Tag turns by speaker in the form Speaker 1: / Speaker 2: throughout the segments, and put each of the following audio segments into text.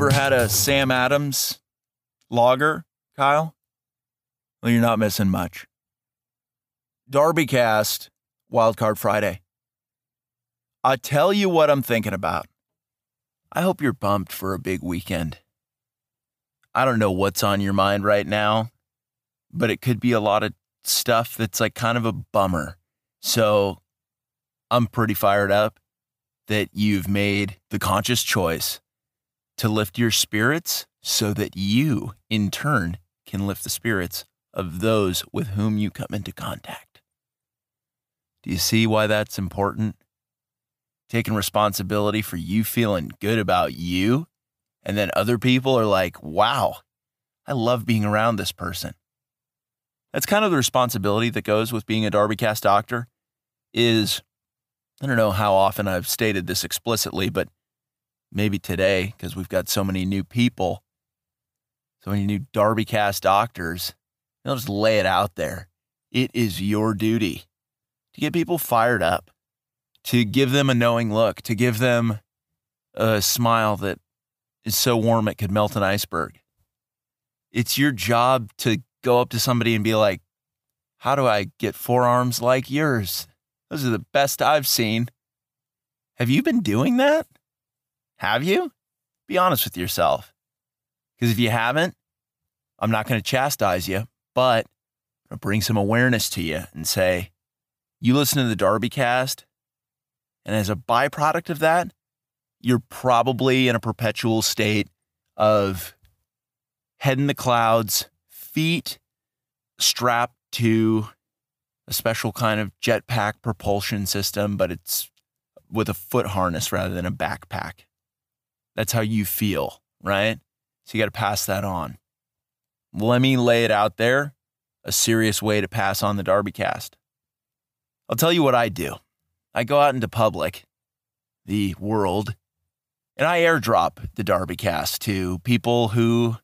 Speaker 1: Never had a Sam Adams lager, Kyle? Well, you're not missing much. Darbycast, Wildcard Friday. I tell you what I'm thinking about. I hope you're pumped for a big weekend. I don't know what's on your mind right now, but it could be a lot of stuff that's like kind of a bummer. So I'm pretty fired up that you've made the conscious choice to lift your spirits so that you, in turn, can lift the spirits of those with whom you come into contact. Do you see why that's important? Taking responsibility for you feeling good about you, and then other people are like, wow, I love being around this person. That's kind of the responsibility that goes with being a Darbycast doctor is I don't know how often I've stated this explicitly, but maybe today, because we've got so many new people, so many new Darby Cast doctors, they'll just lay it out there. It is your duty to get people fired up, to give them a knowing look, to give them a smile that is so warm it could melt an iceberg. It's your job to go up to somebody and be like, How do I get forearms like yours? Those are the best I've seen. Have you been doing that? Have you? Be honest with yourself. Because if you haven't, I'm not going to chastise you, but to bring some awareness to you and say, you listen to the Darby cast, and as a byproduct of that, you're probably in a perpetual state of head in the clouds, feet strapped to a special kind of jetpack propulsion system, but it's with a foot harness rather than a backpack. That's how you feel, right? So you got to pass that on. Let me lay it out there a serious way to pass on the Darby cast. I'll tell you what I do. I go out into public, the world, and I airdrop the Darby cast to people who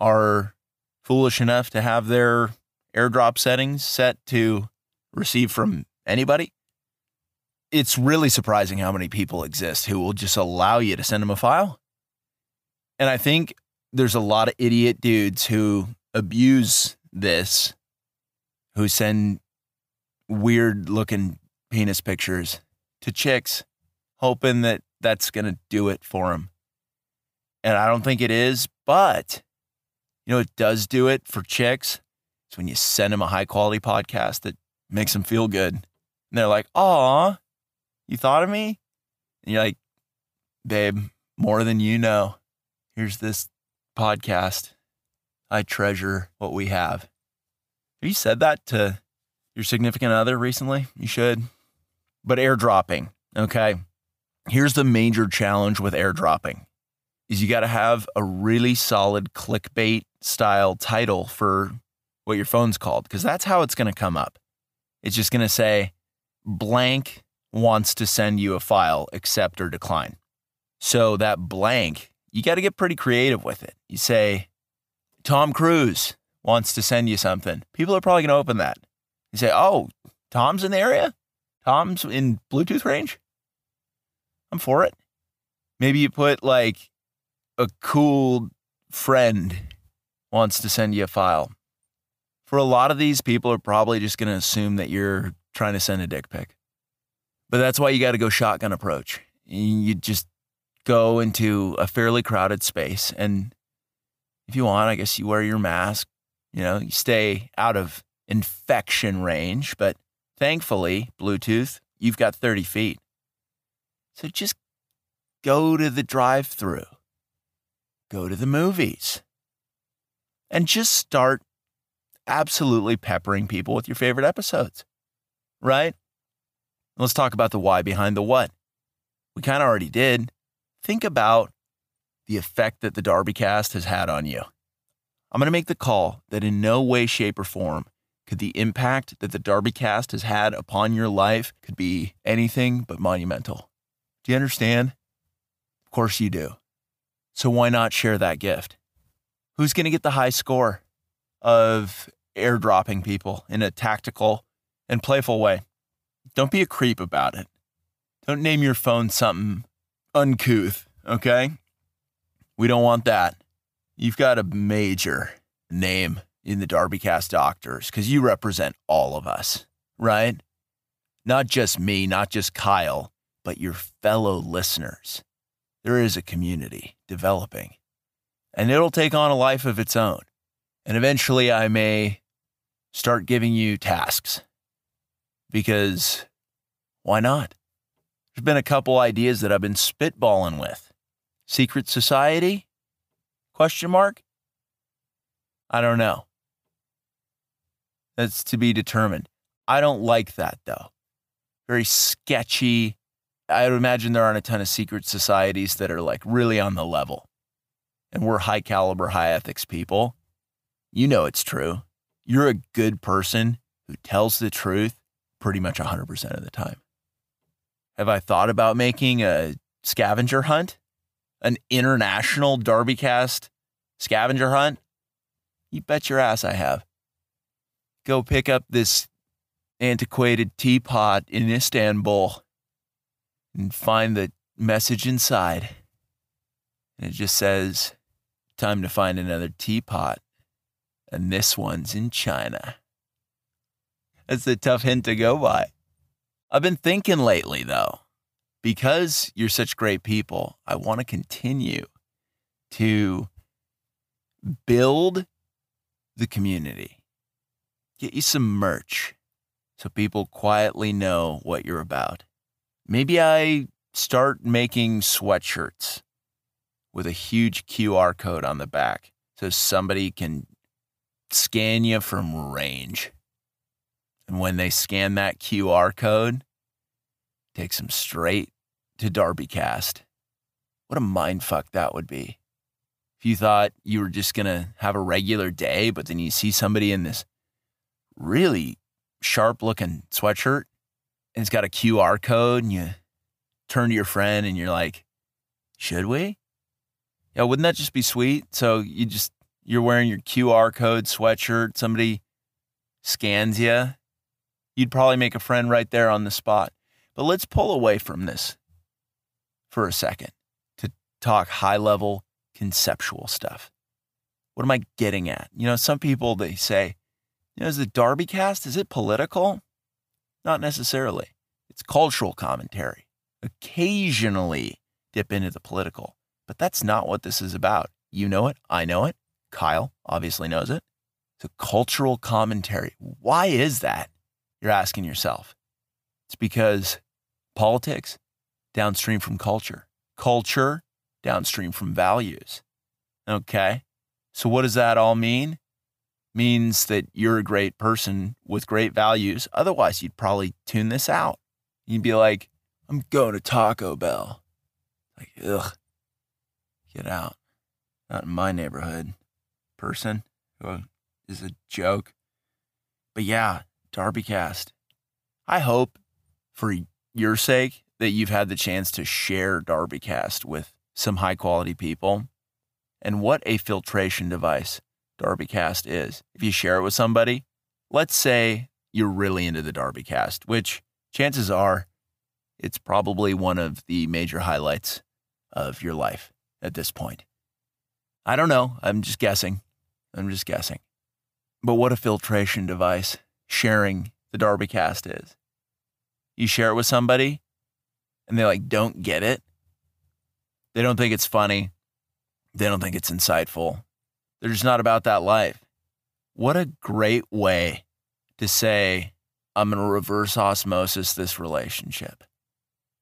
Speaker 1: are foolish enough to have their airdrop settings set to receive from anybody. It's really surprising how many people exist who will just allow you to send them a file. And I think there's a lot of idiot dudes who abuse this, who send weird looking penis pictures to chicks, hoping that that's going to do it for them. And I don't think it is, but you know, it does do it for chicks. It's when you send them a high quality podcast that makes them feel good. And they're like, "Aw, you thought of me?" And you're like, "Babe, more than you know. Here's this podcast. I treasure what we have." Have you said that to your significant other recently? You should. But airdropping, okay? Here's the major challenge with airdropping is you got to have a really solid clickbait style title for what your phone's called because that's how it's going to come up. It's just going to say blank wants to send you a file, accept or decline. So that blank, you got to get pretty creative with it. You say, Tom Cruise wants to send you something. People are probably going to open that. You say, oh, Tom's in the area? Tom's in Bluetooth range? I'm for it. Maybe you put like a cool friend wants to send you a file for a lot of these people are probably just going to assume that you're trying to send a dick pic. But that's why you got to go shotgun approach. You just go into a fairly crowded space. And if you want, I guess you wear your mask, you know, you stay out of infection range. But thankfully, Bluetooth, you've got 30 feet. So just go to the drive through, go to the movies, and just start absolutely peppering people with your favorite episodes, right? Let's talk about the why behind the what. We kind of already did. Think about the effect that the Darby cast has had on you. I'm going to make the call that in no way, shape, or form could the impact that the Darby cast has had upon your life could be anything but monumental. Do you understand? Of course you do. So why not share that gift? Who's going to get the high score of airdropping people in a tactical and playful way. Don't be a creep about it. Don't name your phone something uncouth, okay? We don't want that. You've got a major name in the Darbycast doctors because you represent all of us, right? Not just me, not just Kyle, but your fellow listeners. There is a community developing, and it'll take on a life of its own. And eventually, I may start giving you tasks because why not? There's been a couple ideas that I've been spitballing with. Secret society? Question mark? I don't know. That's to be determined. I don't like that though. Very sketchy. I would imagine there aren't a ton of secret societies that are like really on the level. And we're high caliber, high ethics people. You know it's true. You're a good person who tells the truth pretty much 100% of the time. Have I thought about making a scavenger hunt? An international Darbycast scavenger hunt? You bet your ass I have. Go pick up this antiquated teapot in Istanbul and find the message inside. And it just says, Time to find another teapot. And this one's in China. That's a tough hint to go by. I've been thinking lately, though, because you're such great people, I want to continue to build the community. Get you some merch so people quietly know what you're about. Maybe I start making sweatshirts with a huge QR code on the back so somebody can scan you from range. And when they scan that QR code, takes them straight to Darbycast. What a mind fuck that would be. If you thought you were just going to have a regular day, but then you see somebody in this really sharp looking sweatshirt and it's got a QR code and you turn to your friend and you're like, should we? Yeah, wouldn't that just be sweet? So you just, you're wearing your QR code sweatshirt, somebody scans you you'd probably make a friend right there on the spot. But let's pull away from this for a second to talk high level conceptual stuff. What am I getting at? You know, some people they say, you know, is the Darby cast, is it political? Not necessarily. It's cultural commentary. Occasionally dip into the political, but that's not what this is about. You know it. I know it. Kyle obviously knows it. It's a cultural commentary. Why is that? You're asking yourself. It's because politics, downstream from culture, culture, downstream from values. Okay. So, what does that all mean? Means that you're a great person with great values. Otherwise, you'd probably tune this out. You'd be like, I'm going to Taco Bell. Like, ugh, get out. Not in my neighborhood. Person who is a joke. But yeah, Darbycast. I hope for your sake that you've had the chance to share Darbycast with some high quality people and what a filtration device Darbycast is. If you share it with somebody, let's say you're really into the Darbycast, which chances are it's probably one of the major highlights of your life at this point. I don't know. I'm just guessing. I'm just guessing. But what a filtration device sharing the Darby cast is. You share it with somebody and they like don't get it. They don't think it's funny. They don't think it's insightful. They're just not about that life. What a great way to say, I'm going to reverse osmosis this relationship.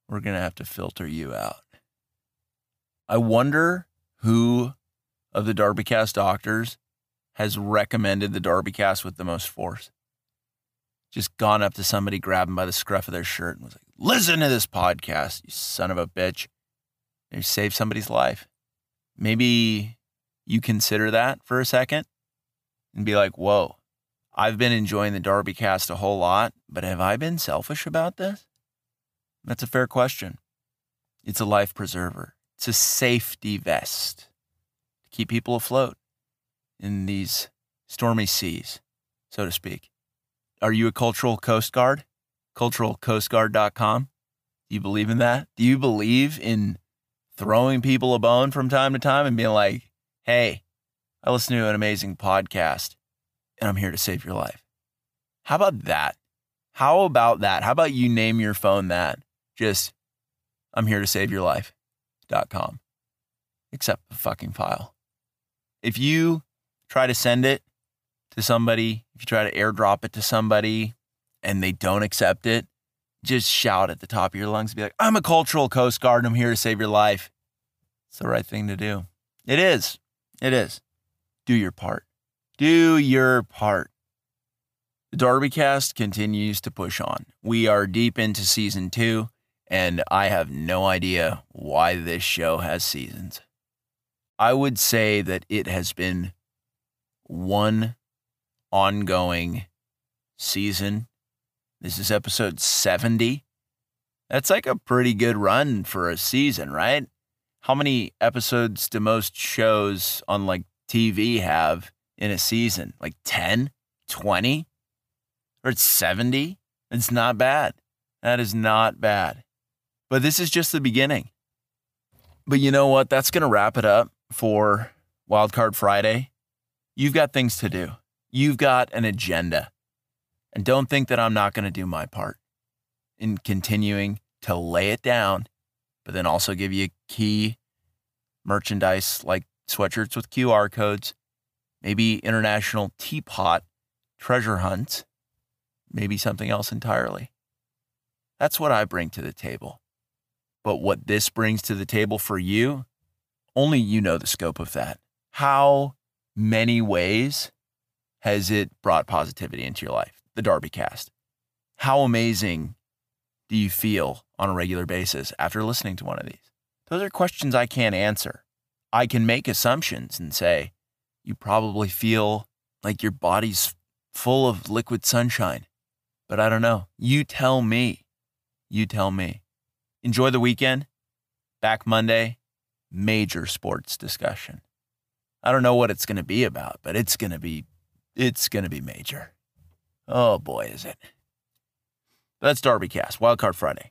Speaker 1: We're going to have to filter you out. I wonder who of the Darbycast doctors has recommended the Darbycast with the most force just gone up to somebody, grabbed them by the scruff of their shirt, and was like, "Listen to this podcast, you son of a bitch." You saved somebody's life. Maybe you consider that for a second and be like, "Whoa, I've been enjoying the Darby cast a whole lot, but have I been selfish about this?" That's a fair question. It's a life preserver. It's a safety vest to keep people afloat in these stormy seas, so to speak. Are you a cultural coast guard? Culturalcoastguard.com? Do you believe in that? Do you believe in throwing people a bone from time to time and being like, hey, I listen to an amazing podcast and I'm here to save your life. How about that? How about that? How about you name your phone that? Just, I'm here to save your life.com. Accept the fucking file. If you try to send it to somebody, if you try to airdrop it to somebody and they don't accept it, just shout at the top of your lungs, be like, I'm a cultural Coast Guard. and I'm here to save your life. It's the right thing to do. It is. It is. Do your part. Do your part. The Darby cast continues to push on. We are deep into season two, and I have no idea why this show has seasons. I would say that it has been one ongoing season this is episode 70. That's like a pretty good run for a season, right? How many episodes do most shows on like TV have in a season? Like 10, 20, or it's 70? It's not bad. That is not bad. But this is just the beginning. But you know what? That's going to wrap it up for Wildcard Friday. You've got things to do, you've got an agenda. And don't think that I'm not going to do my part in continuing to lay it down, but then also give you key merchandise like sweatshirts with QR codes, maybe international teapot treasure hunts, maybe something else entirely. That's what I bring to the table. But what this brings to the table for you, only you know the scope of that. How many ways has it brought positivity into your life? the Darby cast. How amazing do you feel on a regular basis after listening to one of these? Those are questions I can't answer. I can make assumptions and say, you probably feel like your body's full of liquid sunshine. But I don't know. You tell me. You tell me. Enjoy the weekend. Back Monday, major sports discussion. I don't know what it's going to be about, but it's going to be it's going to be major. Oh boy, is it. That's Darby Cast, Wildcard Friday.